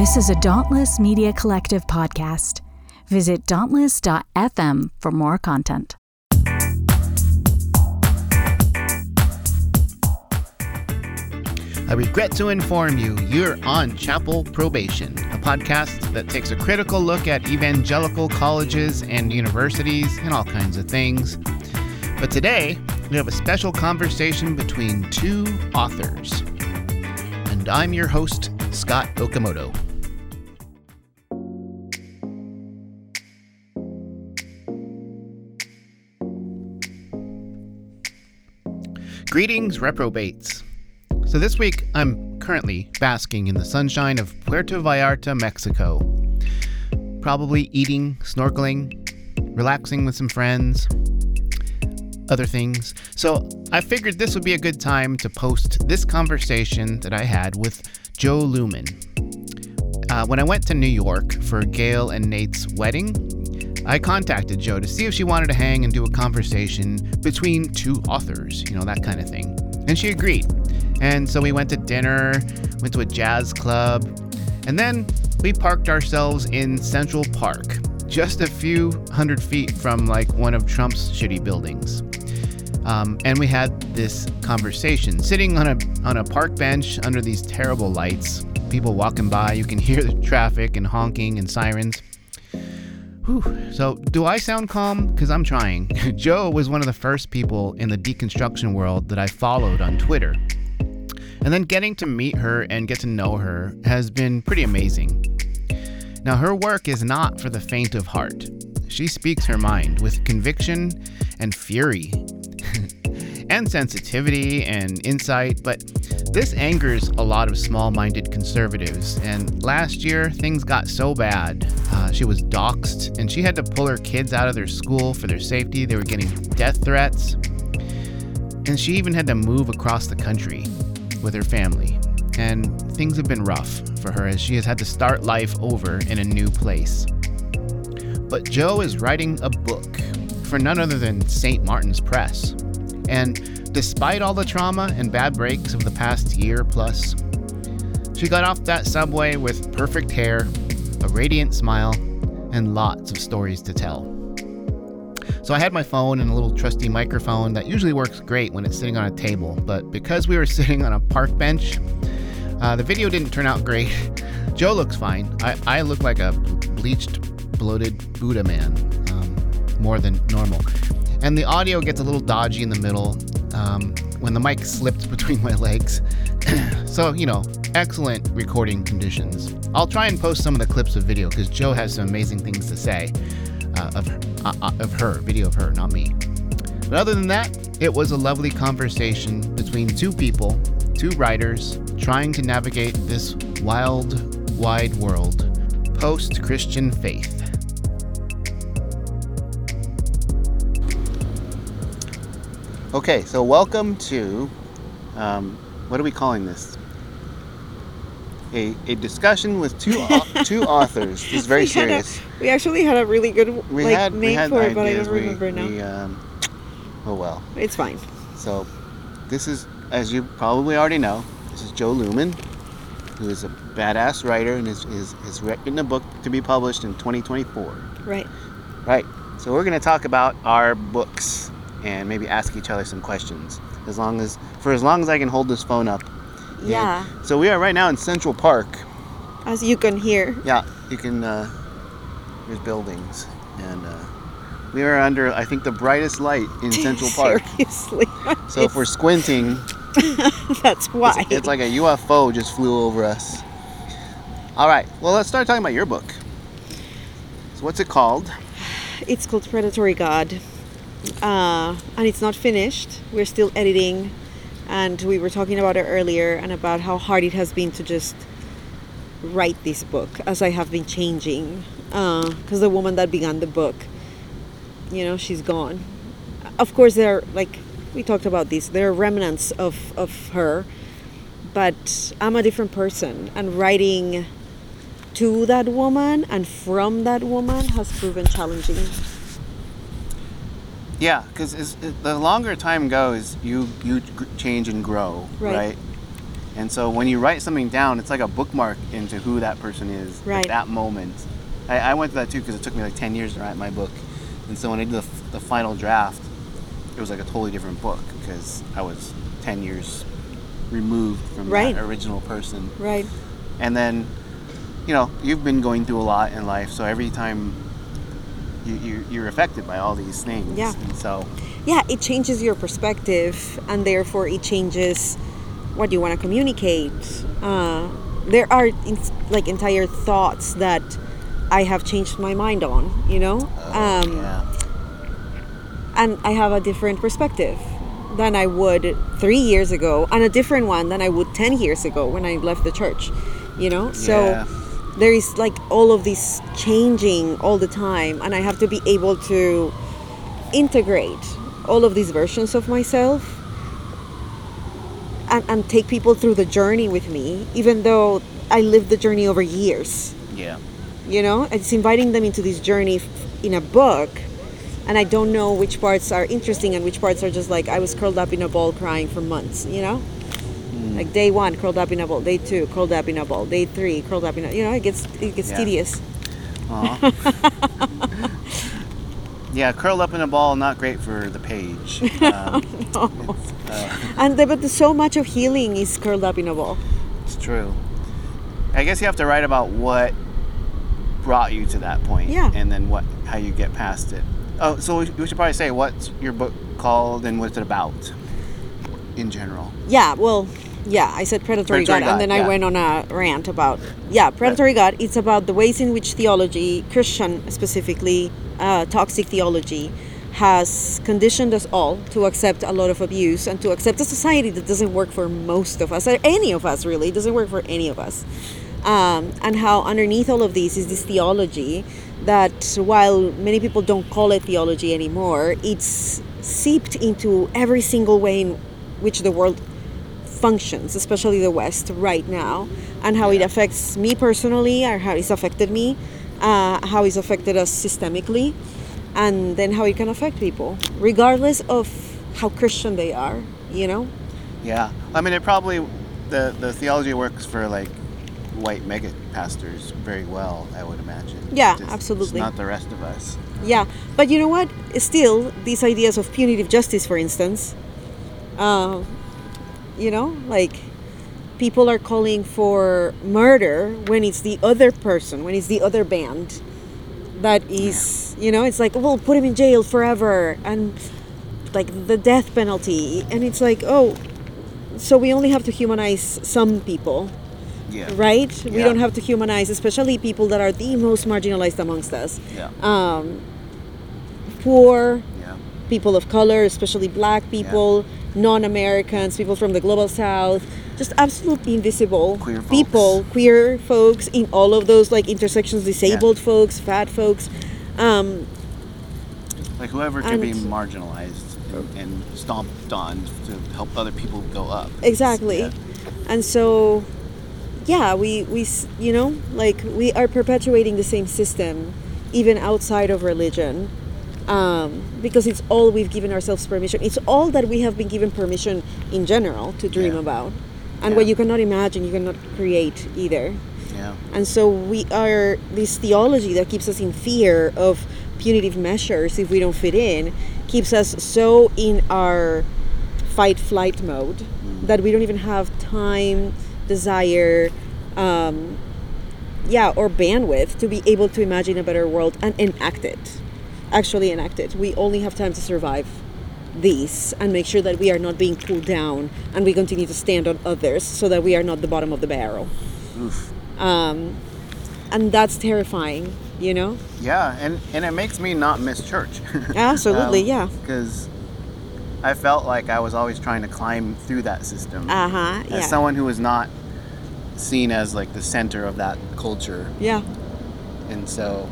This is a Dauntless Media Collective podcast. Visit dauntless.fm for more content. I regret to inform you, you're on Chapel Probation, a podcast that takes a critical look at evangelical colleges and universities and all kinds of things. But today, we have a special conversation between two authors. And I'm your host, Scott Okamoto. Greetings, reprobates. So this week, I'm currently basking in the sunshine of Puerto Vallarta, Mexico. Probably eating, snorkeling, relaxing with some friends, other things. So I figured this would be a good time to post this conversation that I had with Jo Luehmann. Uh, when I went to New York for Gail and Nate's wedding, I contacted Jo to see if she wanted to hang and do a conversation between two authors, you know, that kind of thing. And she agreed. And so we went to dinner, went to a jazz club, and then we parked ourselves in Central Park, just a few hundred feet from like one of Trump's shitty buildings. Um, and we had this conversation sitting on a on a park bench under these terrible lights. People walking by, you can hear the traffic and honking and sirens. Whew. So, do I sound calm? Because I'm trying. Jo was one of the first people in the deconstruction world that I followed on Twitter. And then getting to meet her and get to know her has been pretty amazing. Now, her work is not for the faint of heart. She speaks her mind with conviction and fury, and sensitivity and insight, but this angers a lot of small minded conservatives. And last year, things got so bad. Uh, she was doxxed, and she had to pull her kids out of their school for their safety. They were getting death threats. And she even had to move across the country with her family. And things have been rough for her as she has had to start life over in a new place. But Jo is writing a book for none other than St. Martin's Press. And despite all the trauma and bad breaks of the past year plus, she got off that subway with perfect hair, a radiant smile, and lots of stories to tell. So I had my phone and a little trusty microphone that usually works great when it's sitting on a table, but because we were sitting on a park bench, uh, the video didn't turn out great. Jo looks fine. I, I look like a bleached, bloated Buddha man, um, more than normal. And the audio gets a little dodgy in the middle um, when the mic slipped between my legs. so, you know, excellent recording conditions. I'll try and post some of the clips of video because Jo has some amazing things to say uh, of, uh, uh, of her, video of her, not me. But other than that, it was a lovely conversation between two people, two writers, trying to navigate this wild, wide world post Christian faith. Okay, so welcome to um, what are we calling this? A, a discussion with two au- two authors. This is very We had a- serious. We actually had a really good We like had we name had for it, but I don't We- remember now. we, um, oh well. It's fine. So, this is, as you probably already know, this is Jo Luehmann, who is a badass writer and is, is, has written a book to be published in 2024. Right. Right. So, we're going to talk about our books and maybe ask each other some questions. As long as, for as long as I can hold this phone up. And- Yeah. So, we are right now in Central Park. As you can hear. Yeah, you can, uh, there's buildings. And uh, we are under, I think, the brightest light in Central Park. Seriously. So, if we're squinting, that's why. It's, it's like a UFO just flew over us. All right, well, let's start talking about your book. So, what's it called? It's called Predatory God. Uh, and it's not finished. We're still editing. And we were talking about it earlier and about how hard it has been to just write this book as I have been changing. Because the woman that began the book, you know, she's gone. Of course, there are, like, we talked about this, there are remnants of, of her. But I'm a different person. And writing to that woman and from that woman has proven challenging. Yeah, because the longer time goes, you you change and grow, Right. right? And so when you write something down, it's like a bookmark into who that person is Right. at that moment. I, I went through that too because it took me like 10 years to write my book. And so when I did the, the final draft, it was like a totally different book because I was 10 years removed from Right. that original person. Right. And then, you know, you've been going through a lot in life, so every time you, you, you're affected by all these things. Yeah. And so, yeah, it changes your perspective, and therefore it changes what you want to communicate. Uh, there are in, like entire thoughts that I have changed my mind on, you know, um, yeah. and I have a different perspective than I would three years ago, and a different one than I would ten years ago when I left the church, you know. So Yeah. There is like all of this changing all the time, and I have to be able to integrate all of these versions of myself and, and take people through the journey with me, even though I lived the journey over years. Yeah. You know, it's inviting them into this journey in a book, and I don't know which parts are interesting and which parts are just like I was curled up in a ball crying for months. You know, like day one curled up in a ball, day two curled up in a ball, day three curled up in a. You know, it gets it gets Yeah. tedious. Yeah, curled up in a ball, not great for the page. Um, it's, uh, And the, but the, so much of healing is curled up in a ball. it's true. I guess you have to write about what brought you to that point, Yeah. and then what how you get past it. Oh, so we we should probably say what's your book called and what's it about, in general. Yeah, well, yeah, I said predatory, Predatory God, God, and then I went on a rant about yeah, predatory God. It's about the ways in which theology, Christian specifically, uh, toxic theology, has conditioned us all to accept a lot of abuse and to accept a society that doesn't work for most of us, or any of us really, it doesn't work for any of us. Um, and how underneath all of this is this theology that while many people don't call it theology anymore, it's seeped into every single way in which the world functions, especially the West right now, and how it affects me personally, or how it's affected me, uh, how it's affected us systemically, and then how it can affect people, regardless of how Christian they are. You know? Yeah, I mean, it probably the the theology works for like white mega pastors very well. I would imagine. Yeah, Just- absolutely. Not the rest of us. Yeah, but you know what? Still, these ideas of punitive justice, for instance, uh, you know, like people are calling for murder when it's the other person, when it's the other band that is, you know, it's like, well, put him in jail forever and like the death penalty. And it's like, oh, so we only have to humanize some people Yeah. right? We don't have to humanize, especially people that are the most marginalized amongst us. Yeah. Um, poor, yeah. people of color, especially black people, non Americans, people from the global south, just absolutely invisible Queer people, queer folks in all of those like intersections, disabled folks, fat folks. Um, Like whoever can be marginalized and, and stomped on to help other people go up. exactly. Yeah. And so, yeah, we, we, you know, like we are perpetuating the same system even outside of religion um, because it's all we've given ourselves permission. It's all that we have been given permission in general to dream Yeah. about. And Yeah. what you cannot imagine, you cannot create either. Yeah. And so we are this theology that keeps us in fear of punitive measures if we don't fit in, keeps us so in our fight flight mode that we don't even have time, desire, um, yeah, or bandwidth to be able to imagine a better world and enact it. Actually, enact it. We only have time to survive these and make sure that we are not being pulled down and we continue to stand on others so that we are not the bottom of the barrel Oof. um, and that's terrifying you know Yeah, and and it makes me not miss church. Absolutely, yeah. Because I felt like I was always trying to climb through that system. uh-huh As yeah someone who was not seen as like the center of that culture, yeah and so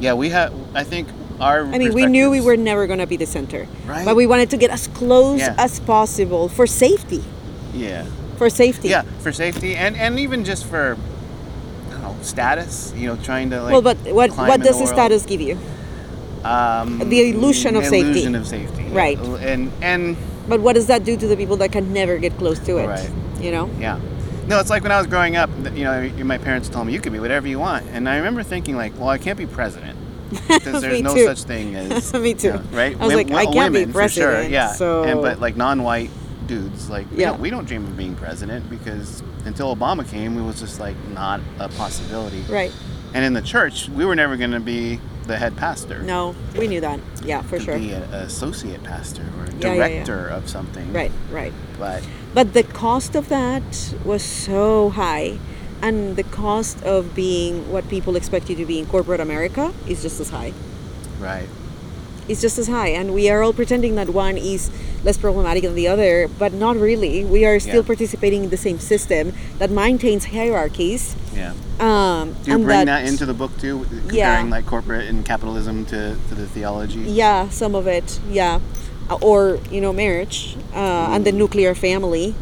yeah, we have, I think our. i mean we knew we were never going to be the center Right. but we wanted to get as close Yeah. as possible for safety Yeah. for safety Yeah, for safety and and even just for. I don't know, status. You know, trying to like. well but what what does the the status give you Um, The illusion of safety. Illusion of safety. Right. And and but what does that do to the people that can never get close to it right. You know? Yeah. No, it's like when I was growing up, you know, my parents told me you can be whatever you want. And I remember thinking like, well, I can't be president. Because there's no too. such thing as Me too. you know, right? I was like, I can't be women, for sure, president, yeah. so- And but like non-white dudes, like we Yeah. don't, we don't dream of being president because until Obama came, it was just like not a possibility. Right. And in the church, we were never going to be the head pastor. No, we knew that. Yeah, for to sure. be an associate pastor or Yeah, yeah, yeah. director of something. Right, right. But But the cost of that was so high. And the cost of being what people expect you to be in corporate America is just as high. right. It's just as high. And we are all pretending that one is less problematic than the other, but not really. We are still Yeah. participating in the same system that maintains hierarchies. Yeah. Um, Do you bring that, into the book too, comparing Yeah. like corporate and capitalism to, to the theology? Yeah, some of it. Yeah. Uh, Or, you know, marriage uh, and the nuclear family.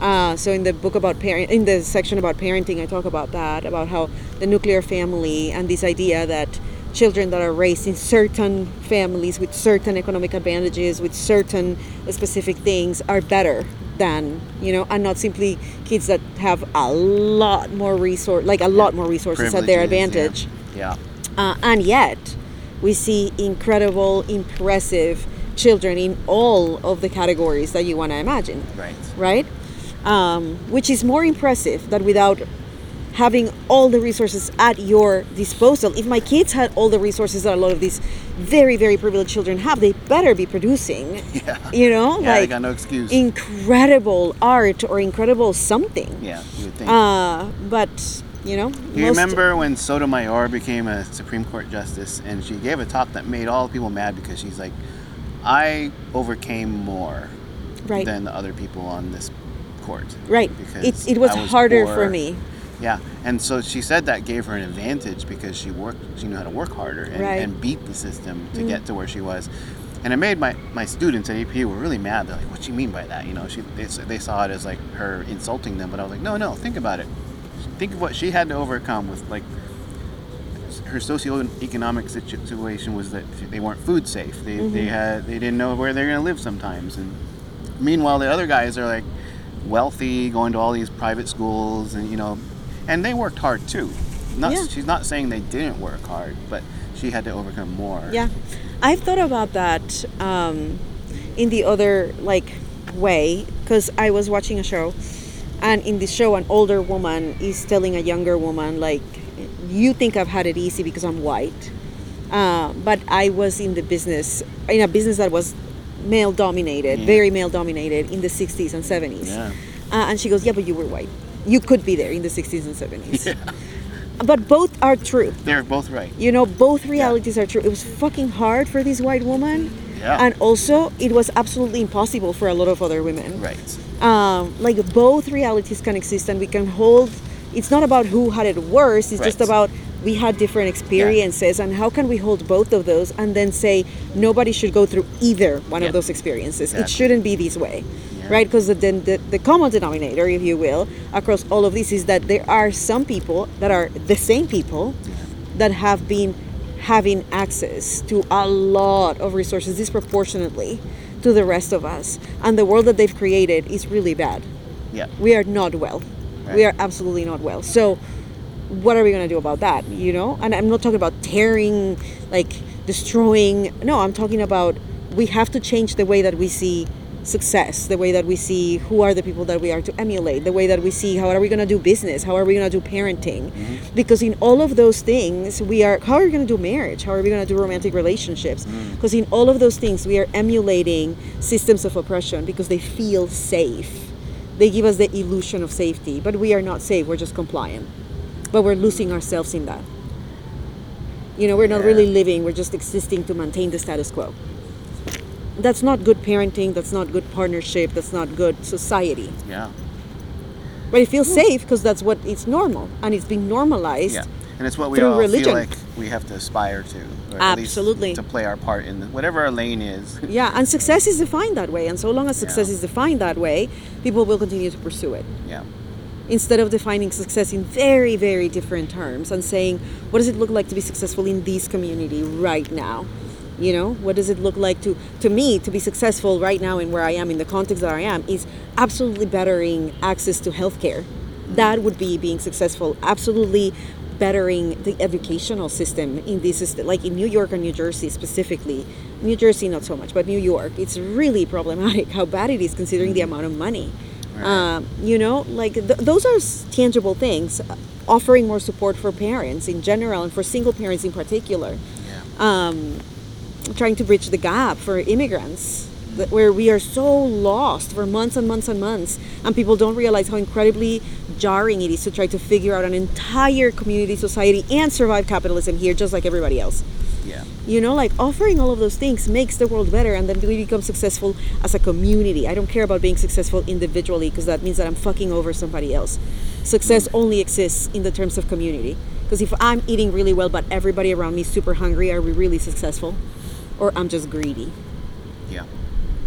Uh, so in the book about parent, in the section about parenting, I talk about that, about how the nuclear family and this idea that children that are raised in certain families with certain economic advantages, with certain specific things, are better than you know, and not simply kids that have a lot more resource, like a lot more resources at their Privileges, yeah. advantage. Yeah. Uh, and yet, we see incredible, impressive children in all of the categories that you want to imagine, Right. right? Um, which is more impressive that without having all the resources at your disposal. If my kids had all the resources that a lot of these very, very privileged children have, they better be producing, Yeah. you know, Yeah, they like got no excuse. incredible art or incredible something. yeah, you would think. Uh, but, you know, Do you remember when Sotomayor became a Supreme Court justice and she gave a talk that made all the people mad because she's like, I overcame more right. than the other people on this court. Right. Because It, it was, I harder poor. for me. Yeah, and so she said that gave her an advantage because she worked, she knew how to work harder and, Right. and beat the system to Mm. get to where she was. And it made my, my students at AP were really mad. They're like, "What do you mean by that?" You know, she they, they saw it as like her insulting them, but I was like, "No, no, think about it. Think of what she had to overcome with like her socioeconomic situ- situation was that they weren't food safe. They, they had they didn't know where they're going to live sometimes. And meanwhile, the other guys are like wealthy, going to all these private schools, and you know, and they worked hard too. Not Yeah. she's not saying they didn't work hard, but she had to overcome more. Yeah, I've thought about that um, in the other like way because I was watching a show, and in the show, an older woman is telling a younger woman like, "You think I've had it easy because I'm white, uh, but I was in the business in a business that was male dominated, Yeah. very male dominated in the 60s and 70s." Yeah. Uh, and she goes, "Yeah, but you were white. You could be there in the 60s and 70s." But both are true They're both right. you know both realities are true it was fucking hard for this white woman Yeah. and also it was absolutely impossible for a lot of other women Right. um, like both realities can exist and we can hold it's not about who had it worse it's just about we had different experiences and how can we hold both of those and then say nobody should go through either one Yeah. of those experiences? It shouldn't be this way Yeah. right? Because then the, the common denominator if you will across all of this is that there are some people that are the same people that have been having access to a lot of resources disproportionately to the rest of us and the world that they've created is really bad. Yeah. we are not well. We are absolutely not well. So what are we going to do about that you know? And i'm not talking about tearing like destroying no i'm talking about we have to change the way that we see success the way that we see who are the people that we are to emulate the way that we see how are we going to do business how are we going to do parenting. Mm-hmm. Because in all of those things we are how are we going to do marriage? How are we going to do romantic relationships? Mm. Because in all of those things we are emulating systems of oppression because they feel safe. They give us the illusion of safety but we are not safe we're just compliant but we're losing ourselves in that you know we're not Yeah. really living we're just existing to maintain the status quo that's not good parenting that's not good partnership that's not good society Yeah. but it feels safe because that's what it's normal and it's being normalized Yeah. And it's what we all religion. feel like we have to aspire to. Or at least Absolutely. to play our part in the, whatever our lane is. yeah and success is defined that way and so long as success Yeah. is defined that way people will continue to pursue it yeah. Instead of defining success in very very different terms and saying what does it look like to be successful in this community right now You know, what does it look like to to me to be successful right now in where I am in the context that I am is absolutely bettering access to healthcare. That would be being successful. Absolutely bettering the educational system in this like in New York or New Jersey specifically. New Jersey not so much, but New York, it's really problematic how bad it is considering the amount of money. Um, you know, like th- those are tangible things. Offering more support for parents in general and for single parents in particular um, trying to bridge the gap for immigrants that- where we are so lost for months and months and months and people don't realize how incredibly jarring it is to try to figure out an entire community society and survive capitalism here just like everybody else Yeah. You know like offering all of those things makes the world better and then we become successful as a community. I don't care about being successful individually because that means that i'm fucking over somebody else. Success mm. only exists in the terms of community. Because if i'm eating really well but everybody around me is super hungry are we really successful? Or i'm just greedy. Yeah.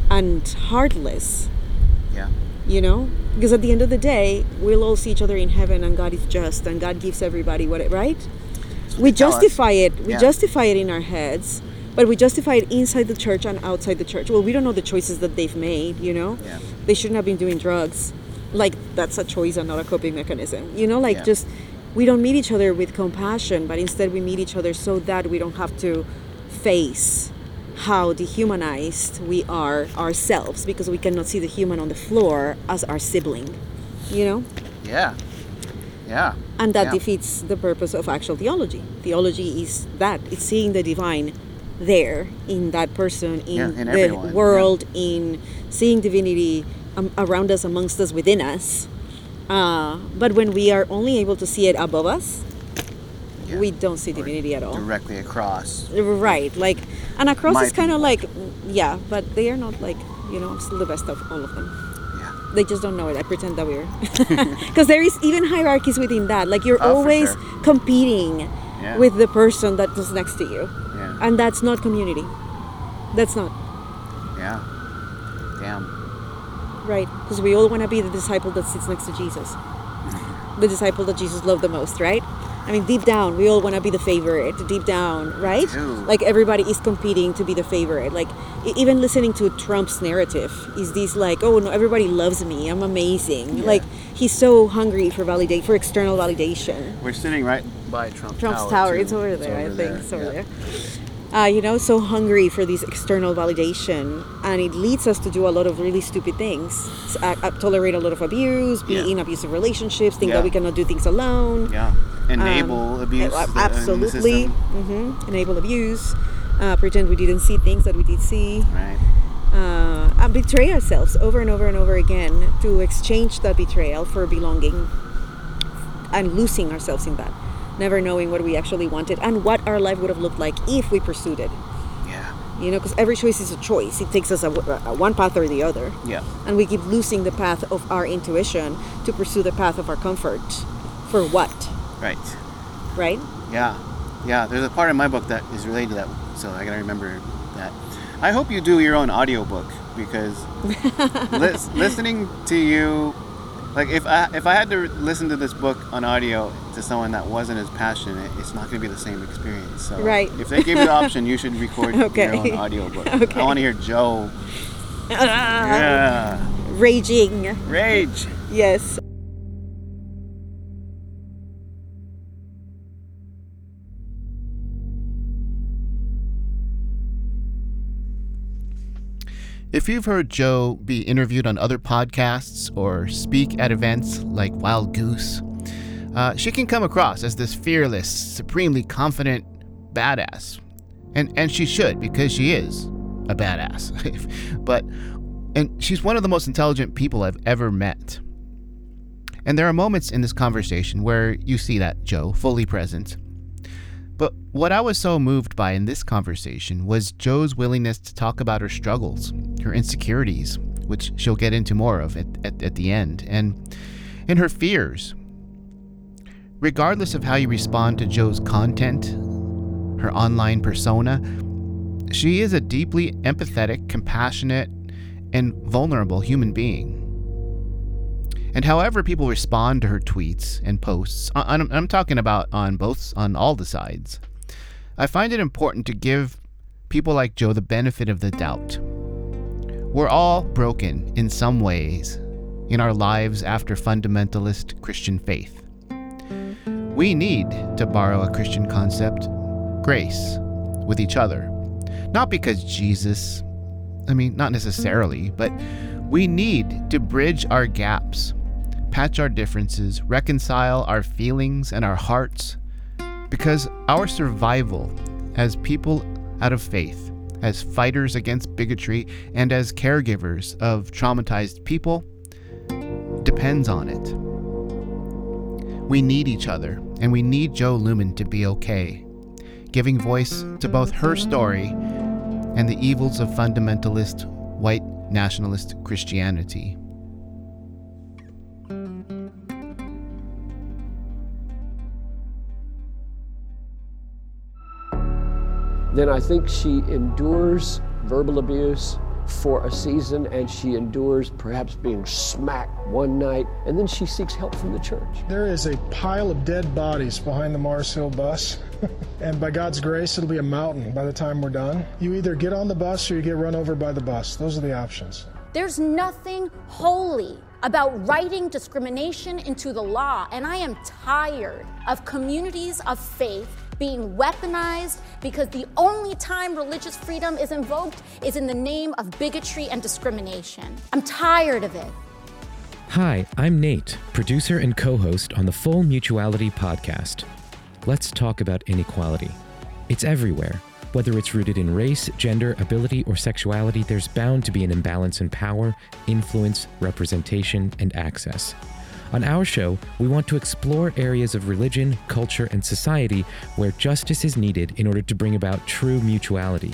and heartless. Yeah. you know? Because at the end of the day we'll all see each other in heaven and god is just and god gives everybody what it right we justify it we Yeah. justify it in our heads but we justify it inside the church and outside the church well we don't know the choices that they've made you know Yeah. they shouldn't have been doing drugs like that's a choice and not a coping mechanism you know like Yeah. just we don't meet each other with compassion but instead we meet each other so that we don't have to face how dehumanized we are ourselves because we cannot see the human on the floor as our sibling you know Yeah. Yeah. and that Yeah. defeats the purpose of actual theology theology is that it's seeing the divine there in that person in, Yeah, in the everyone, yeah. world in seeing divinity um, around us amongst us within us uh, but when we are only able to see it above us Yeah. we don't see Or divinity at all Directly across. right like and across My is kind of like yeah but they are not like you know still the best of all of them Yeah. They just don't know it. I pretend that we're because there is even hierarchies within that. Like you're Oh, always sure. competing Yeah. with the person that is next to you, Yeah. and that's not community. That's not Yeah. Damn. right because we all want to be the disciple that sits next to Jesus, Mm-hmm. the disciple that Jesus loved the most, right? I mean, deep down, we all want to be the favorite. Deep down, right? do. Like everybody is competing to be the favorite. Like even listening to Trump's narrative is this like, oh no, everybody loves me. I'm amazing. Yeah. Like he's so hungry for validate for external validation. We're sitting right by Trump Trump's Tower. tower, it's over there. I think it's over yeah. there. Uh, you know, so hungry for this external validation, and it leads us to do a lot of really stupid things. S- uh, uh, tolerate a lot of abuse, be Yeah. in abusive relationships, think Yeah. that we cannot do things alone. Yeah. Enable Um, abuse. in the absolutely. system. hmm Enable abuse. Uh, pretend we didn't see things that we did see. Right. Uh, and betray ourselves over and over and over again to exchange that betrayal for belonging and losing ourselves in that. Never knowing what we actually wanted and what our life would have looked like if we pursued it. Yeah. You know, because every choice is a choice. It takes us a, a one path or the other. Yeah. And we keep losing the path of our intuition to pursue the path of our comfort. For what? Right. Right? Yeah. Yeah. There's a part in my book that is related to that, so I gotta remember that. I hope you do your own audiobook because lis- listening to you, like if I if I had to listen to this book on audio to someone that wasn't as passionate, it's not gonna be the same experience. So Right. if they gave you the option, you should record Okay. your own audiobook. Okay. I want to hear Jo. Yeah. Raging. Rage. Yes. If you've heard Jo be interviewed on other podcasts or speak at events like Wild Goose, uh, she can come across as this fearless, supremely confident badass. And, and she should, because she is a badass. but, and she's one of the most intelligent people I've ever met. And there are moments in this conversation where you see that Jo fully present. But what I was so moved by in this conversation was Jo's willingness to talk about her struggles, her insecurities, which she'll get into more of at, at, at the end, and, and her fears. Regardless of how you respond to Jo's content, her online persona, she is a deeply empathetic, compassionate, and vulnerable human being. And however people respond to her tweets and posts, I'm, I'm talking about on both on all the sides. I find it important to give people like Jo the benefit of the doubt. We're all broken in some ways in our lives after fundamentalist Christian faith. We need to borrow a Christian concept, grace, with each other. Not because Jesus, I mean, not necessarily, but we need to bridge our gaps, patch our differences, reconcile our feelings and our hearts, because our survival as people out of faith as fighters against bigotry, and as caregivers of traumatized people depends on it. We need each other, and we need Jo Luehmann to be okay, giving voice to both her story and the evils of fundamentalist white nationalist Christianity. Then I think she endures verbal abuse for a season and she endures perhaps being smacked one night and then she seeks help from the church. There is a pile of dead bodies behind the Mars Hill bus. and by God's grace, it'll be a mountain by the time we're done. You either get on the bus or you get run over by the bus. Those are the options. There's nothing holy about writing discrimination into the law, and I am tired of communities of faith being weaponized because the only time religious freedom is invoked is in the name of bigotry and discrimination. I'm tired of it. Hi, I'm Nate, producer and co host on the Full Mutuality podcast. Let's talk about inequality. It's everywhere. Whether it's rooted in race, gender, ability, or sexuality, there's bound to be an imbalance in power, influence, representation, and access. On our show, we want to explore areas of religion, culture, and society where justice is needed in order to bring about true mutuality.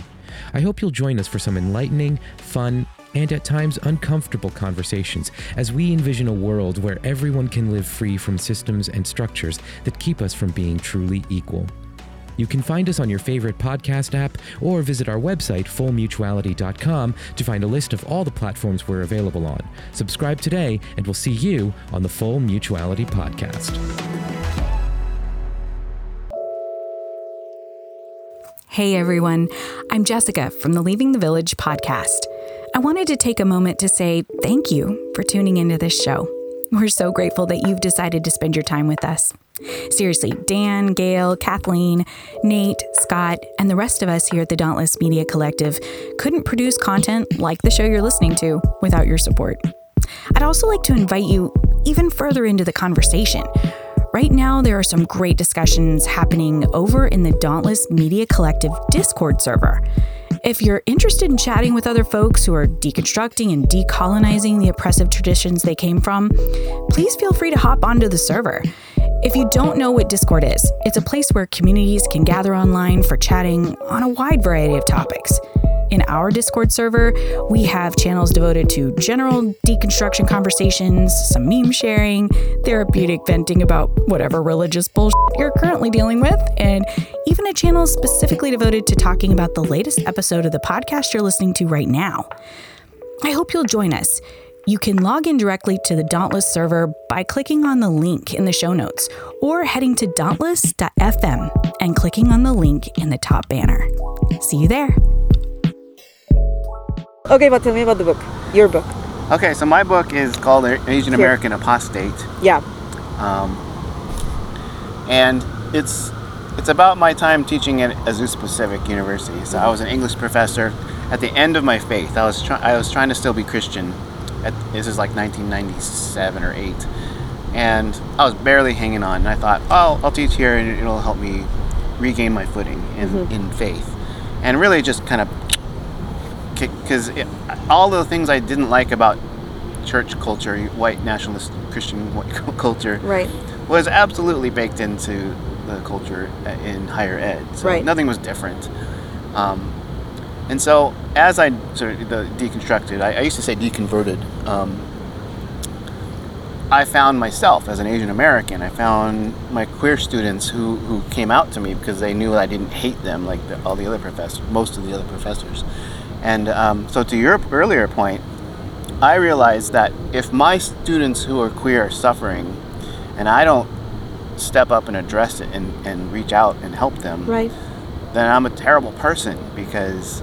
I hope you'll join us for some enlightening, fun, and at times uncomfortable conversations as we envision a world where everyone can live free from systems and structures that keep us from being truly equal. You can find us on your favorite podcast app or visit our website, fullmutuality.com, to find a list of all the platforms we're available on. Subscribe today, and we'll see you on the Full Mutuality Podcast. Hey everyone, I'm Jessica from the Leaving the Village podcast. I wanted to take a moment to say thank you for tuning into this show. We're so grateful that you've decided to spend your time with us. Seriously, Dan, Gail, Kathleen, Nate, Scott, and the rest of us here at the Dauntless Media Collective couldn't produce content like the show you're listening to without your support. I'd also like to invite you even further into the conversation. Right now, there are some great discussions happening over in the Dauntless Media Collective Discord server. If you're interested in chatting with other folks who are deconstructing and decolonizing the oppressive traditions they came from, please feel free to hop onto the server. If you don't know what Discord is, it's a place where communities can gather online for chatting on a wide variety of topics. In our Discord server, we have channels devoted to general deconstruction conversations, some meme sharing, therapeutic venting about whatever religious bullshit you're currently dealing with, and even a channel specifically devoted to talking about the latest episode of the podcast you're listening to right now. I hope you'll join us. You can log in directly to the Dauntless server by clicking on the link in the show notes or heading to dauntless.fm and clicking on the link in the top banner. See you there. Okay, but tell me about the book. Your book. Okay, so my book is called Asian American Apostate. Yeah. Um, and it's it's about my time teaching at Azusa Pacific University. So I was an English professor. At the end of my faith, I was try- I was trying to still be Christian. At, this is like 1997 or eight, and I was barely hanging on. And I thought, oh, I'll teach here, and it'll help me regain my footing in, Mhm. in faith. And really, just kind of because all the things I didn't like about church culture, white nationalist Christian white culture, Right. was absolutely baked into the culture in higher ed. So Right. nothing was different. Um, and so as I sort of the deconstructed, I, I used to say deconverted. Um, I found myself as an Asian American. I found my queer students who, who came out to me because they knew I didn't hate them like the, all the other professors, most of the other professors. And um, so to your earlier point, I realized that if my students who are queer are suffering, and I don't step up and address it and, and reach out and help them, Right. then I'm a terrible person because,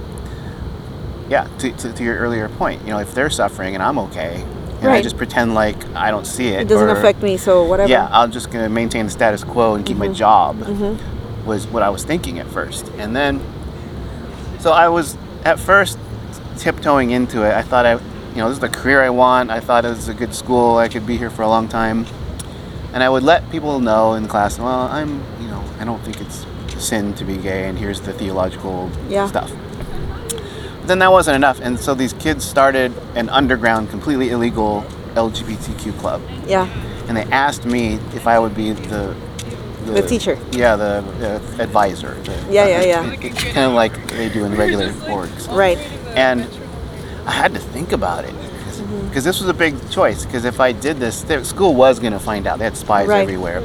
yeah, to, to, to your earlier point, you know, if they're suffering and I'm okay, and I just pretend like I don't see it. It doesn't or- affect me, so whatever. Yeah, I'm just gonna maintain the status quo and keep my mm-hmm. job. Mm-hmm. Was what I was thinking at first, and then, so I was at first tiptoeing into it. I thought I, you know, this is the career I want. I thought it was a good school. I could be here for a long time, and I would let people know in class. Well, I'm, you know, I don't think it's sin to be gay, and here's the theological Yeah. stuff. But then that wasn't enough, and so these kids started an underground, completely illegal LGBTQ club Yeah. and they asked me if I would be the The teacher. Yeah, the, the advisor. The, Yeah, yeah, yeah. kind of like they do in regular orgs. Right. And I had to think about it Mm-hmm. because this was a big choice. Because if I did this, the school was going to find out. They had spies Right. everywhere.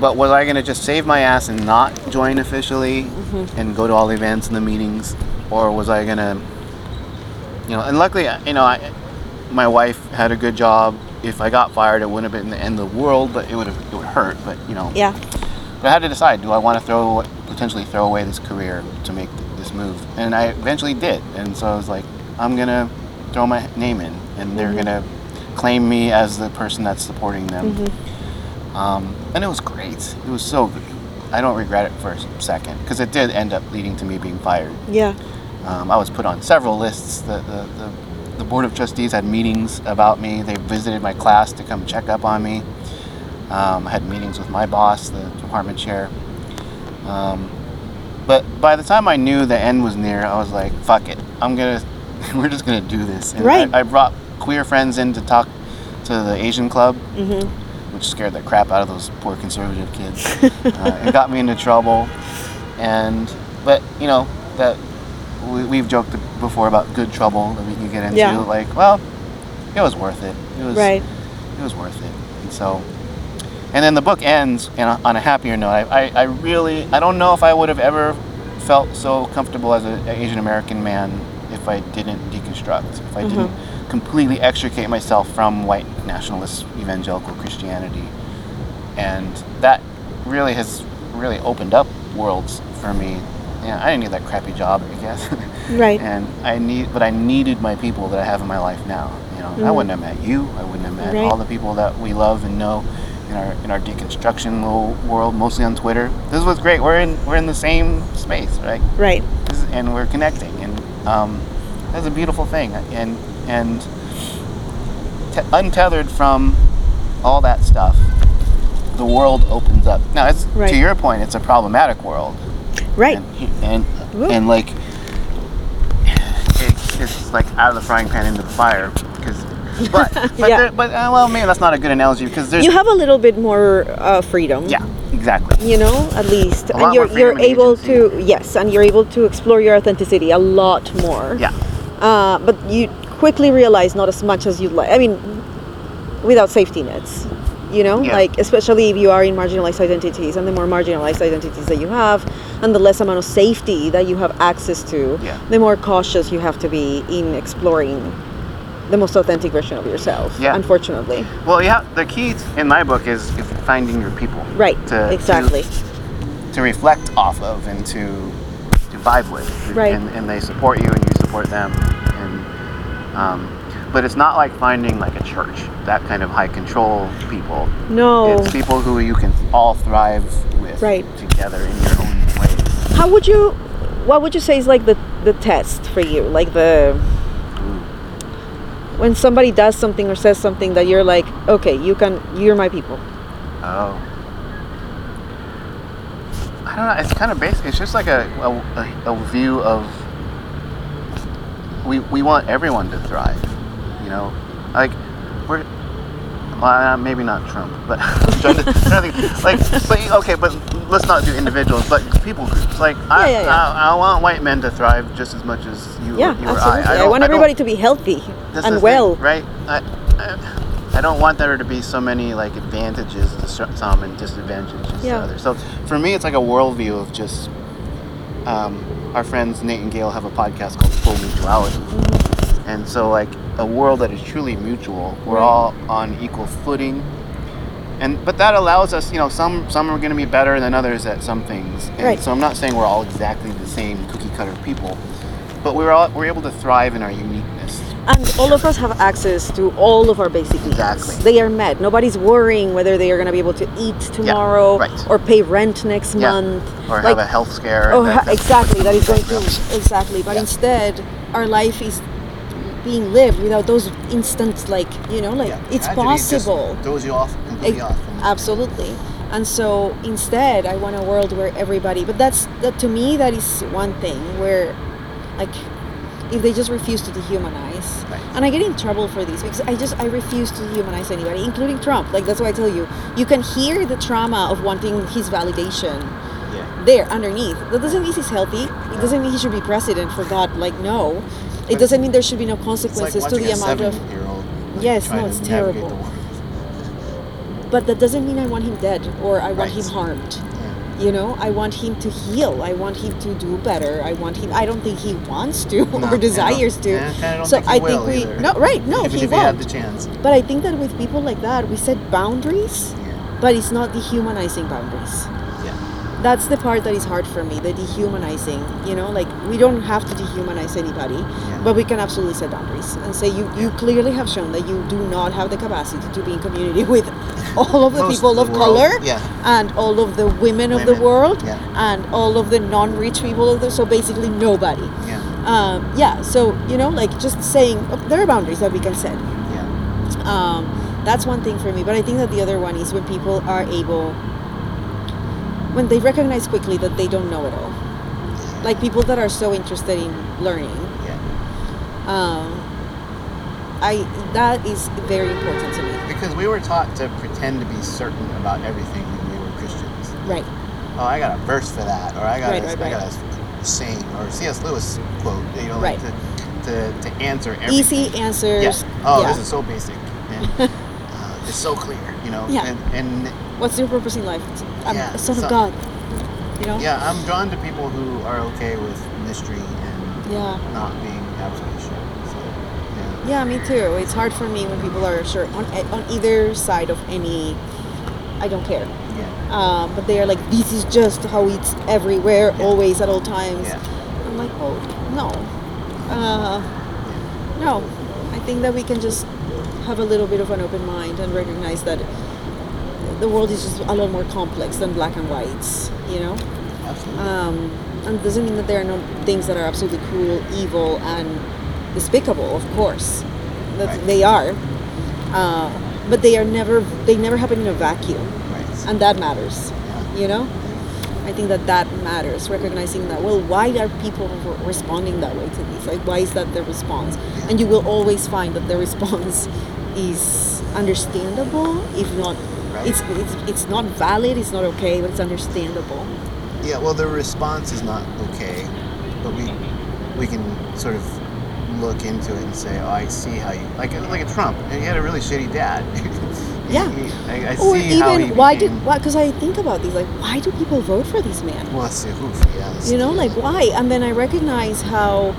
But was I going to just save my ass and not join officially Mm-hmm. and go to all the events and the meetings, or was I going to, you know? And luckily, uh, you know, I, my wife had a good job. If I got fired, it wouldn't have been the end of the world, but it would have it would hurt. But you know, Yeah. but I had to decide: do I want to throw potentially throw away this career to make this move? And I eventually did. And so I was like, I'm gonna throw my name in, and they're mm-hmm. gonna claim me as the person that's supporting them. Mm-hmm. Um, and it was great. It was so good. I don't regret it for a second because it did end up leading to me being fired. Yeah. Um, I was put on several lists. The, the, the, the board of trustees had meetings about me. They visited my class to come check up on me. Um, I had meetings with my boss, the department chair. Um, but by the time I knew the end was near, I was like, "Fuck it, I'm gonna, we're just gonna do this." And Right. I, I brought queer friends in to talk to the Asian club, Mm-hmm. Which scared the crap out of those poor conservative kids. uh, it got me into trouble, and but you know that we, we've joked before about good trouble that we can get into. Yeah. Like, well, it was worth it. It was Right. it was worth it. And so, and then the book ends in a, on a happier note. I, I, I really, I don't know if I would have ever felt so comfortable as an Asian American man if I didn't deconstruct, if I didn't completely extricate myself from white nationalist evangelical Christianity. And that really has really opened up worlds for me. Yeah, I didn't need that crappy job, I guess. Right. and I need, but I needed my people that I have in my life now. You know, I wouldn't have met you. I wouldn't have met. Right. all the people that we love and know in our in our deconstruction little world, mostly on Twitter. This was great. We're in we're in the same space, right? Right. This is- and we're connecting, and um, that's a beautiful thing. And and te- untethered from all that stuff, the world opens up. Now, it's Right. to your point, it's a problematic world, Right. and and, and like it, it's like out of the frying pan into the fire. Because, but but, Yeah. there, but uh, well, maybe that's not a good analogy because there's You have a little bit more uh, freedom. yeah, exactly. You know, at least, A and lot you're you're able agency. to yes, and you're able to explore your authenticity a lot more. Yeah, Uh, but you quickly realize not as much as you'd like. I mean, without safety nets, you know, Yeah. like especially if you are in marginalized identities, and the more marginalized identities that you have, and the less amount of safety that you have access to, Yeah. the more cautious you have to be in exploring the most authentic version of yourself. Yeah. Unfortunately, well, yeah. The key in my book is, is finding your people. right? To- exactly. To, to reflect off of and to to vibe with. Right. And, and they support you and you support them. Um, but it's not like finding like a church, that kind of high control people. no. It's people who you can all thrive with Right. together in your own way. How would you? What would you say is like the the test for you? Like the when somebody does something or says something that you're like, okay, you can, you're my people. Oh. I don't know. It's kind of basic. It's just like a, a, a view of we, we want everyone to thrive. You know, like we're well, uh, maybe not Trump, but to, trying to think, like, but okay, but let's not do individuals, but people groups. Like, I, Yeah, yeah, yeah. I, I want white men to thrive just as much as you, Yeah, you or absolutely. I. I, don't- want everybody to be healthy and thing, well. right? I, I, I don't want there to be so many like advantages to some and disadvantages Yeah. to others. So for me, it's like a worldview of just um, our friends Nate and Gail have a podcast called Full Mutuality, and so like a world that is truly mutual. We're Right. all on equal footing. and but that allows us, you know, some some are going to be better than others at some things. And Right. So I'm not saying we're all exactly the same cookie cutter people, but we're all we're able to thrive in our uniqueness. And all of us have access to all of our basic needs. Exactly. They are met. Nobody's worrying whether they are going to be able to eat tomorrow right. or pay rent next Yeah. month. Or Like- have a health scare. Oh, that- ha- exactly. That is going to exactly. But Yeah. instead, our life is being lived without those instant, like you know, like Yeah. it's Tragedy possible. Throws you off completely Ex- off. Absolutely. And so instead, I want a world where everybody. But that's that to me. That is one thing where, like, if they just refuse to dehumanize. And I get in trouble for these because I just I refuse to humanize anybody, including Trump. Like that's why I tell you, you can hear the trauma of wanting his validation Yeah. there underneath. That doesn't mean he's healthy. It doesn't mean he should be president. For God, like no. It doesn't mean there should be no It's like consequences to the a amount of. like, Yes, no, it's terrible. But that doesn't mean I want him dead or I want Right. him harmed. You know, I want him to heal. I want him to do better. I want him. I don't think he wants to No, or desires to. I so I think we either. no right no Even he if won't. the chance. But I think that with people like that, we set boundaries, Yeah. but it's not dehumanizing boundaries. Yeah. That's the part that is hard for me. The dehumanizing. You know, like we don't have to dehumanize anybody, but we can absolutely set boundaries and say you you clearly have shown that you do not have the capacity to be in community with all of the Most people of the color yeah. and all of the women, of the world yeah. and all of the non-rich people of the so basically nobody Yeah. um, yeah so you know like just saying oh, there are boundaries that we can set Yeah. um, that's one thing for me but i think that the other one is when people are able when they recognize quickly that they don't know it all like people that are so interested in learning Yeah. um, i that is very important to me Because we were taught to pretend to be certain about everything when we were Christians. right Oh, I got a verse for that, or I got Right, a, right, I right. got a saying, or C.S. Lewis quote. You know, like to, to, to answer everything. easy answers Yeah. Oh, yeah. this is so basic, and uh, it's so clear. You know. Yeah. And, and what's your purpose in life i'm Yeah, a son so- of god you know yeah, I'm drawn to people who are okay with mystery and yeah not being absolutely sure. So, yeah. Yeah, me too. It's hard for me when people are sure on e- on either side of any. I don't care. Yeah. Um, but they are like, this is just how it's everywhere, Yeah. always at all times. Yeah. I'm like, well, no, uh, no. I think that we can just have a little bit of an open mind and recognize that the world is just a lot more complex than black and whites. You know. Absolutely. Um, and it doesn't mean that there are no things that are absolutely cruel, evil, and despicable. Of course, that Right. they are, uh, but they are never. They never happen in a vacuum, right. and that matters. yeah. You know, I think that that matters. Recognizing that. Well, why are people re- responding that way to these? Like, why is that the response? And you will always find that the response is understandable, if not. It's, it's it's not valid. It's not okay, but it's understandable. Yeah, well, the response is not okay, but we we can sort of look into it and say, oh, I see how you like like a Trump. And he had a really shitty dad. Yeah. He- I, I Or see how he even why did became- why? Because I think about these, like, why do people vote for these men? Well, the oof, yeah. You know, like why? And then I recognize how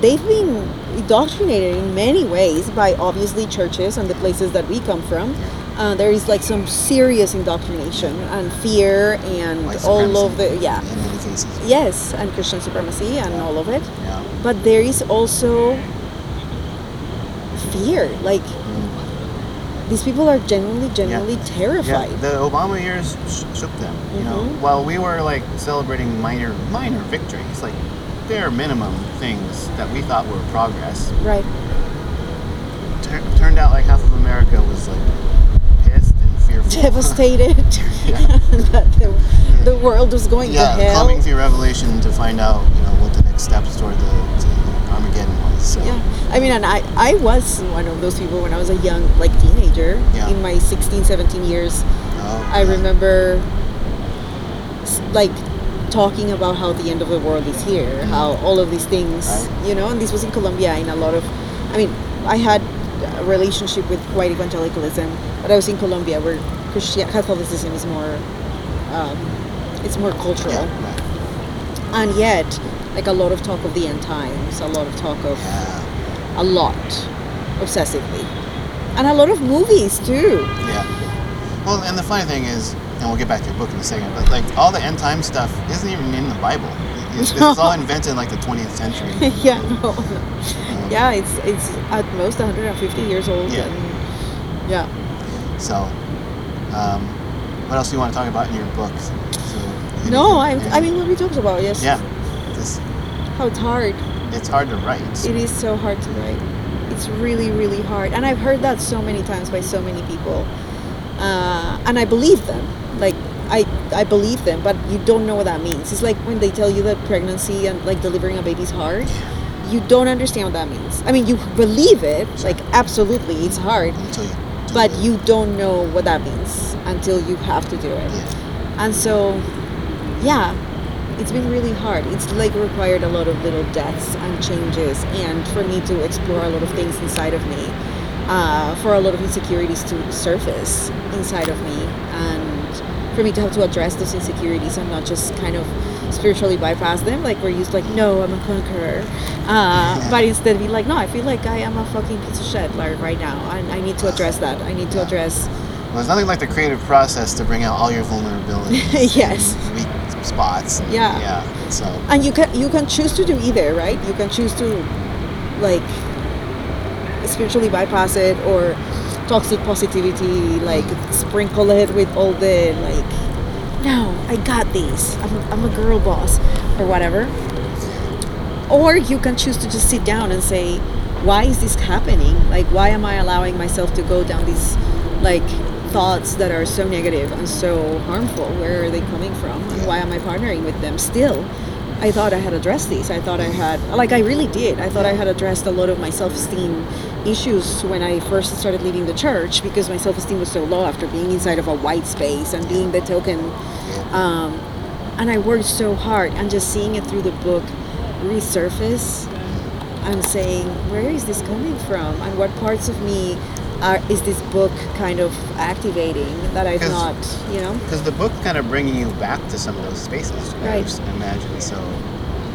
they've been indoctrinated in many ways by obviously churches and the places that we come from. Uh, there is like some serious indoctrination and fear and all of the yeah yes and Christian supremacy and all of it. Yeah. But there is also fear. Like these people are genuinely, genuinely Yeah, terrified. the Obama years shook them. You know, Mhm. while we were like celebrating minor minor victories, like bare minimum things that we thought were progress, Right. tur- turned out like half of America was like pissed and fearful. Devastated. That the, the world was going yeah, to hell. coming through Revelation to find out, you know, what the next steps toward the to Armageddon was. So Yeah, I mean, and I, I was one of those people when I was a young, like, teenager. Yeah. In my 16, 17 years, oh, I yeah. remember, like, talking about how the end of the world is here, how all of these things, Mm-hmm. Right. you know, and this was in Colombia in a lot of, I mean, I had a relationship with white evangelicalism, but I was in Colombia where Christian Catholicism is more, um, it's more cultural yeah. and yet, like a lot of talk of the end times, a lot of talk of Yeah, a lot obsessively and a lot of movies too yeah. Well, and the funny thing is, and we'll get back to your book in a second, but like all the end time stuff isn't even in the Bible. It's, it's all invented in like the 20th century. yeah, no, no. Yeah, it's it's at most 150 years old. Yeah. Yeah. So, um, what else do you want to talk about in your book? So, No, I, I mean, what we talked about, yes. yeah, this, How it's hard. it's hard to write. It is so hard to write. It's really, really hard. And I've heard that so many times by so many people. Uh, and I believe them. Like, I, I believe them, but you don't know what that means. It's like when they tell you that pregnancy and like delivering a baby's hard. You don't understand what that means. I mean, you believe it, like, absolutely, it's hard. until you. But you don't know what that means until you have to do it. Yeah. And so, yeah, it's been really hard. It's like required a lot of little deaths and changes, and for me to explore a lot of things inside of me, uh, for a lot of insecurities to surface inside of me, and for me to have to address those insecurities and not just kind of spiritually bypass them like we're used like no i'm a conqueror uh, but instead be like no i feel like i am a fucking piece of shit like right now and i need to address that i need to address Well, there's nothing like the creative process to bring out all your vulnerabilities. Yes. Weak spots. and- Yeah. Yeah. So. and you can you can choose to do either right you can choose to like spiritually bypass it or toxic positivity like sprinkle it with all the like no i got these. I'm, I'm a girl boss or whatever. Or you can choose to just sit down and say why is this happening? Like why am i allowing myself to go down these like thoughts that are so negative and so harmful? Where are they coming from? And why am i partnering with them still i thought i had addressed these. I thought i had like i really did. I thought i had addressed a lot of my self-esteem issues when i first started leaving the church because my self-esteem was so low after being inside of a white space and being the token. Um, and I worked so hard and just seeing it through the book resurface and saying where is this coming from? And what parts of me are is this book kind of activating that I've not you know Because the book kind of bringing you back to some of those spaces. I Right. just imagine. So,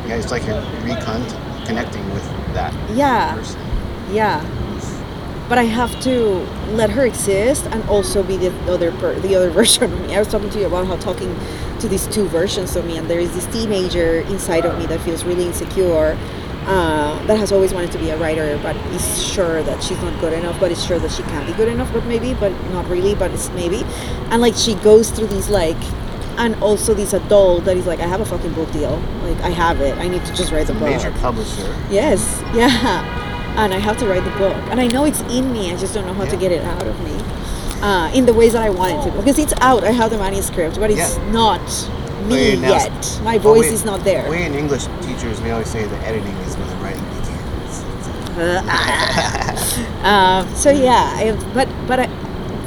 yeah, it's like you're recon connecting with that Yeah. person. yeah but I have to let her exist and also be the other per- the other version of me. I was talking to you about how talking to these two versions of me, and there is this teenager inside of me that feels really insecure, uh, that has always wanted to be a writer, but is sure that she's not good enough, but is sure that she can be good enough, but maybe, but not really, but it's maybe, and like she goes through these like. And also this adult that is like, I have a fucking book deal. Like I have it. I need to just write the book. Major publisher. Yes, yeah. And I have to write the book. And I know it's in me, I just don't know how to get it out of me uh, in the ways that I want it to. Because it's out, I have the manuscript, but it's Yeah. not me now- yet. My voice we- is not there. We in English teachers, we always say the editing is where the writing begins. uh, so yeah, I, but but I,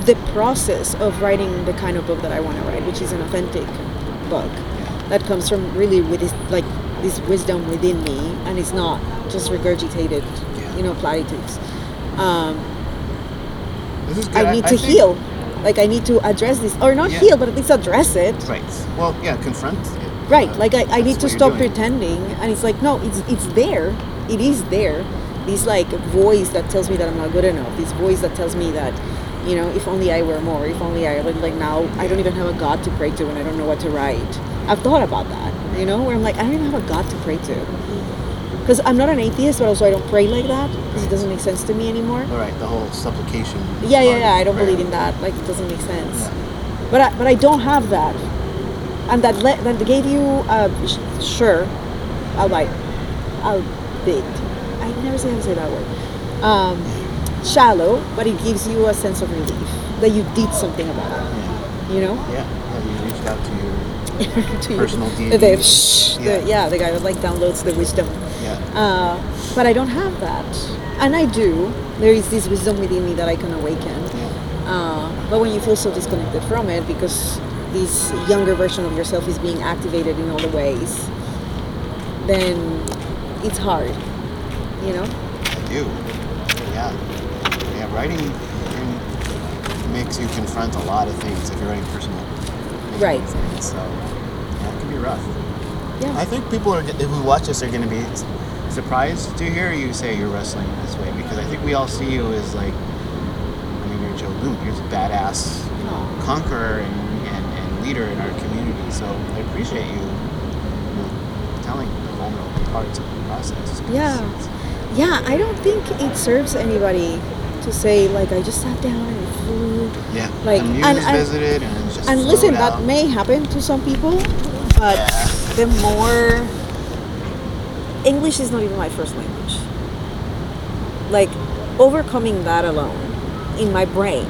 the process of writing the kind of book that I want to write, which is an authentic book that comes from really with this like this wisdom within me, and it's not just regurgitated, you know, platitudes. Um, This is good. I need to think- heal. Like I need to address this, or not Yeah. heal, but at least address it. Right. Well, yeah, confront it. Right. Uh, Like I, I need to stop pretending, and it's like no, it's it's there. It is there. This like voice that tells me that I'm not good enough. This voice that tells me that, you know, if only I were more. If only I like, like now I don't even have a God to pray to, and I don't know what to write. I've thought about that. You know, where I'm like I don't even have a God to pray to. Because I'm not an atheist, but also I don't pray like that because it doesn't make sense to me anymore. All right, the whole supplication. Yeah, yeah, yeah. I don't prayer. believe in that. Like, it doesn't make sense. Yeah. But I, but I don't have that, and that le- that gave you uh, sh- sure, I'll bite, I'll bid. I never say how to say that word. Um, shallow, but it gives you a sense of relief that you did something about it. Yeah. You know, Yeah. Have you reached out to your To Personal the, deity. shh, Yeah. the, yeah, the guy that like downloads the wisdom. yeah? Uh, but I don't have that, and I do. There is this wisdom within me that I can awaken. Yeah. Uh, but when you feel so disconnected from it because this younger version of yourself is being activated in all the ways, then it's hard, you know? I do. Yeah. Yeah, writing makes you confront a lot of things if you're writing personal. Right. So, yeah, it can be rough. Yeah. I think people are, who watch this are going to be surprised to hear you say you're wrestling this way because I think we all see you as like, I mean, you're Jo Luehmann. You're a badass, you know, conqueror and, and, and leader in our community. So I appreciate you, you know, telling the vulnerable parts of the process. Yeah. Yeah, I don't think it serves anybody to say like I just sat down and food. Yeah. Like, and- and- visited and just And listen, that may happen to some people, but Yeah. the more English is not even my first language. Like overcoming that alone in my brain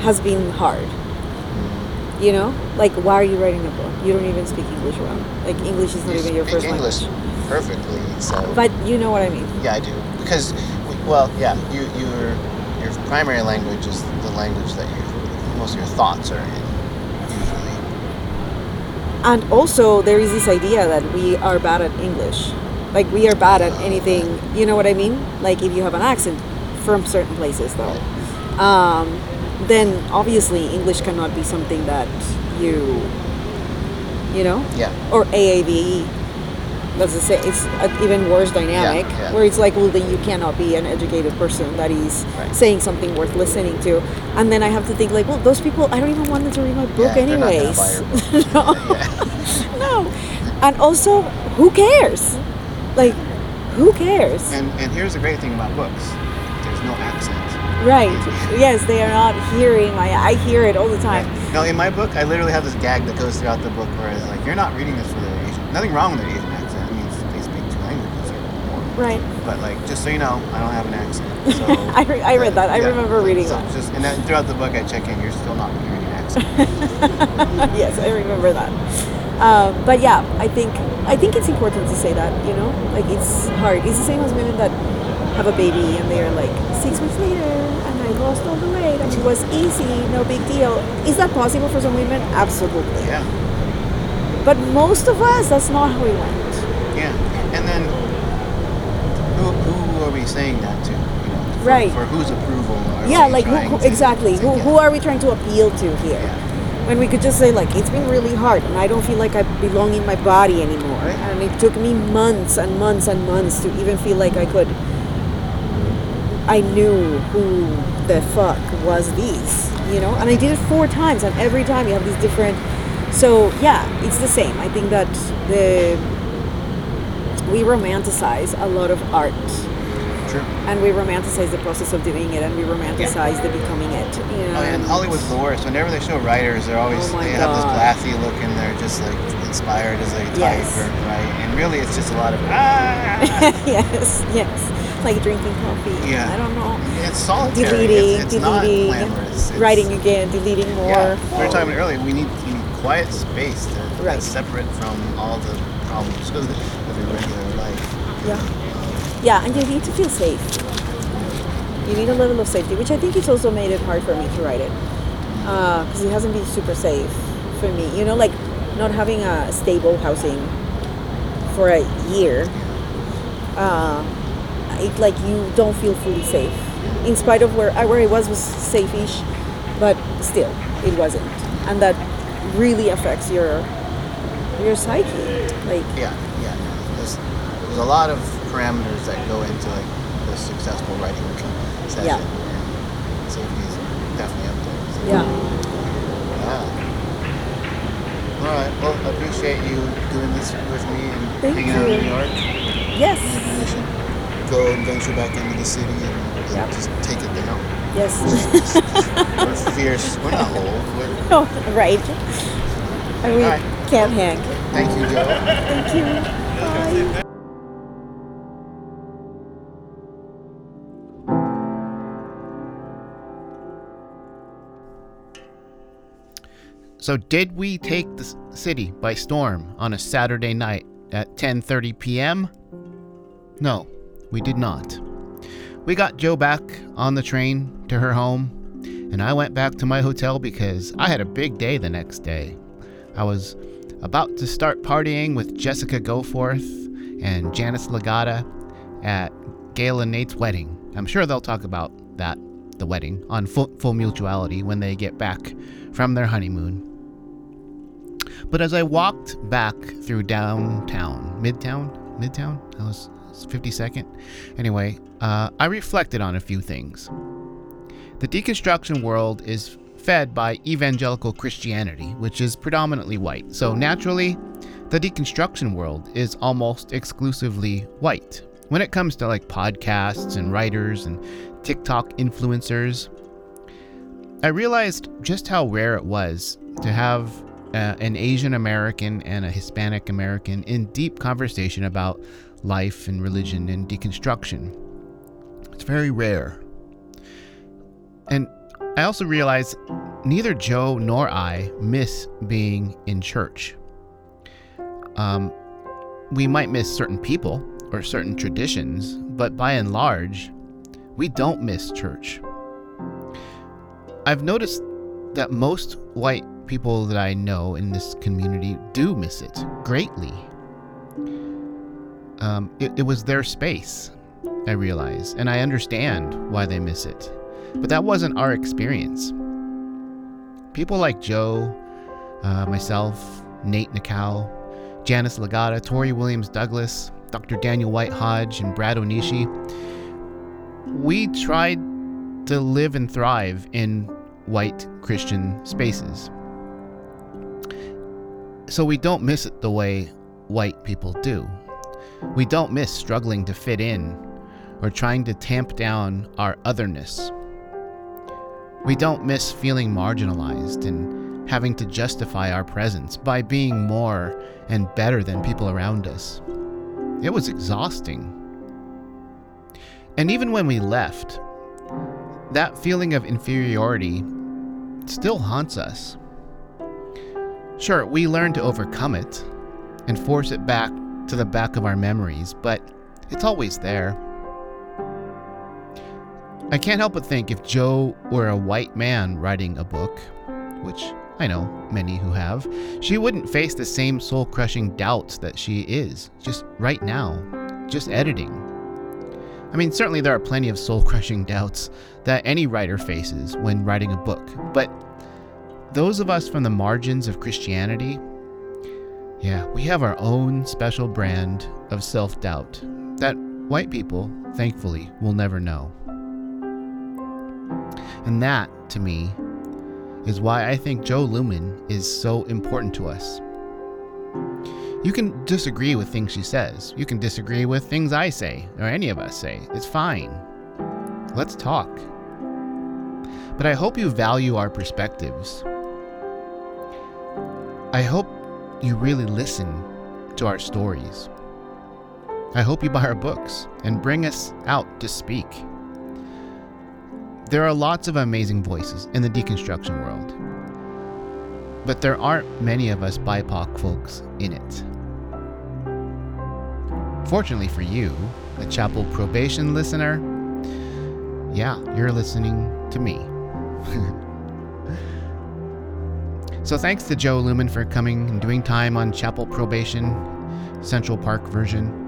has been hard. Mm. You know, like why are you writing a book? You don't even speak English well. Like English is not You even your first English language. perfectly. So But you know what I mean. yeah, I do because well, yeah, you your your primary language is the language that you most of your thoughts are in usually. And also, there is this idea that we are bad at English. Like, we are bad at anything, you know what I mean? Like, if you have an accent from certain places, though, um, then obviously English cannot be something that you, you know? Yeah. Or AAVE. That's the same. It's an even worse dynamic yeah. where it's like, well, then you cannot be an educated person that is Right. saying something worth listening to. And then I have to think, like, well, those people, I don't even want them to read my book Yeah, anyways. book. no. Yeah. no. And also, who cares? Like, who cares? And and here's the great thing about books. There's no accent. Right. Yes, they are not hearing my. I hear it all the time. No, in my book, I literally have this gag that goes throughout the book where it's like, you're not reading this for their Asian. Nothing wrong with their Asian accent. It means they speak two languages or more. Right. But like, just so you know, I don't have an accent. So I, re- I read that. I Yeah, remember reading so that. Just and then throughout the book, I check in. You're still not hearing an accent. yes, I remember that. Um, but yeah, I think I think it's important to say that. You know, like it's hard. It's the same as women that have a baby and they are like six weeks later and I lost all the weight and it was easy, no big deal. Is that possible for some women? Absolutely. yeah, But most of us, that's not how we went. yeah. And then who who are we saying that to? You know, for, Right. For whose approval? Are yeah, like who, who, exactly. Who, who are we trying to appeal to here? Yeah. When we could just say like it's been really hard and I don't feel like I belong in my body anymore. Right. And it took me months and months and months to even feel like I could. I knew who the fuck was these, you know, and I did it four times, and every time you have these different. So yeah, it's the same. I think that the we romanticize a lot of art. And we romanticize the process of doing it and we romanticize the becoming it you know Oh, yeah, and Hollywood's the worst. Whenever they show writers, they're always Oh they have this glassy look and they're just like inspired as they type Yes. or right. And really, it's just a lot of ah. yes yes like drinking coffee Yeah. i don't know it's solitary. deleting it's, it's not deleting glamorous. It's, writing again deleting more Yeah, we were talking earlier. We need, we need quiet space to, Right. that's separate from all the problems of, regular life. yeah yeah and you need to feel safe. You need a level of safety which i think it's also made it hard for me to write it because it hasn't been super safe for me. You know like not having a stable housing for a year uh, it like you don't feel fully safe. In spite of where I, where I was was safe-ish but still it wasn't. And that really affects your your psyche. Like Yeah, yeah. There's, there's a lot of parameters that go into like the successful writing session. Yeah. And safety is definitely up there. So, yeah yeah. All right. Well, I appreciate you doing this with me and Thank hanging out in. New York. yes Maybe we should go and venture back into the city and, and Yeah. just take it down. yes We're fierce. We're not old. We're, oh, right and we right. can't hang thank you, Jo. thank you bye So did we take the city by storm on a Saturday night at 10:30 p.m.? No, we did not. We got Jo back on the train to her home, and I went back to my hotel because I had a big day the next day. I was about to start partying with Jessica Goforth and Janice Lagata at Gail and Nate's wedding. I'm sure they'll talk about that, the wedding, on full, full mutuality when they get back from their honeymoon. But as I walked back through downtown, Midtown, Midtown, that was 52nd. Anyway, uh, I reflected on a few things. The deconstruction world is fed by evangelical Christianity, which is predominantly white. So naturally, the deconstruction world is almost exclusively white. When it comes to like podcasts and writers and TikTok influencers, I realized just how rare it was to have uh, an Asian American and a Hispanic American in deep conversation about life and religion and deconstruction. It's very rare. And I also realize neither Jo nor I miss being in church. Um, we might miss certain people or certain traditions, but by and large, we don't miss church. I've noticed that most white people that I know in this community do miss it greatly. Um, it, it was their space, I realize, and I understand why they miss it. But that wasn't our experience. People like Jo, uh, myself, Nate Nakao, Janice Lagata, Tori Williams Douglas, Dr. Daniel White Hodge, and Brad Onishi, we tried to live and thrive in white Christian spaces. So we don't miss it the way white people do. We don't miss struggling to fit in or trying to tamp down our otherness. We don't miss feeling marginalized and having to justify our presence by being more and better than people around us. It was exhausting. And even when we left, that feeling of inferiority still haunts us. Sure, we learn to overcome it and force it back to the back of our memories, but it's always there. I can't help but think if Jo were a white man writing a book, which I know many who have, she wouldn't face the same soul crushing doubts that she is, just right now, just editing. I mean, certainly there are plenty of soul crushing doubts that any writer faces when writing a book, but those of us from the margins of Christianity, yeah, we have our own special brand of self doubt that white people, thankfully, will never know. And that, to me, is why I think Jo Luehmann is so important to us. You can disagree with things she says. You can disagree with things I say, or any of us say. It's fine. Let's talk. But I hope you value our perspectives. I hope you really listen to our stories. I hope you buy our books and bring us out to speak. There are lots of amazing voices in the deconstruction world, but there aren't many of us BIPOC folks in it. Fortunately for you, a chapel probation listener, yeah, you're listening to me. so thanks to Jo Luehmann for coming and doing time on Chapel Probation, Central Park version.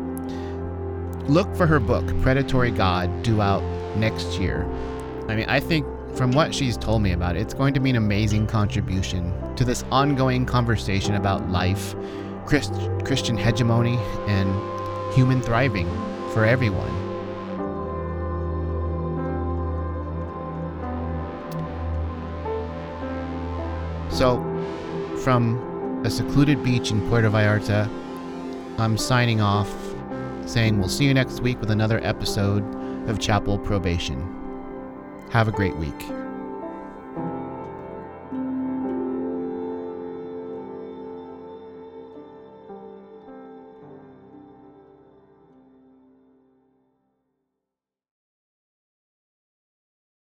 Look for her book, Predatory God, due out next year. I mean, I think from what she's told me about it, it's going to be an amazing contribution to this ongoing conversation about life, Christ, Christian hegemony, and human thriving for everyone. So, from a secluded beach in Puerto Vallarta, I'm signing off, saying we'll see you next week with another episode of Chapel Probation. Have a great week.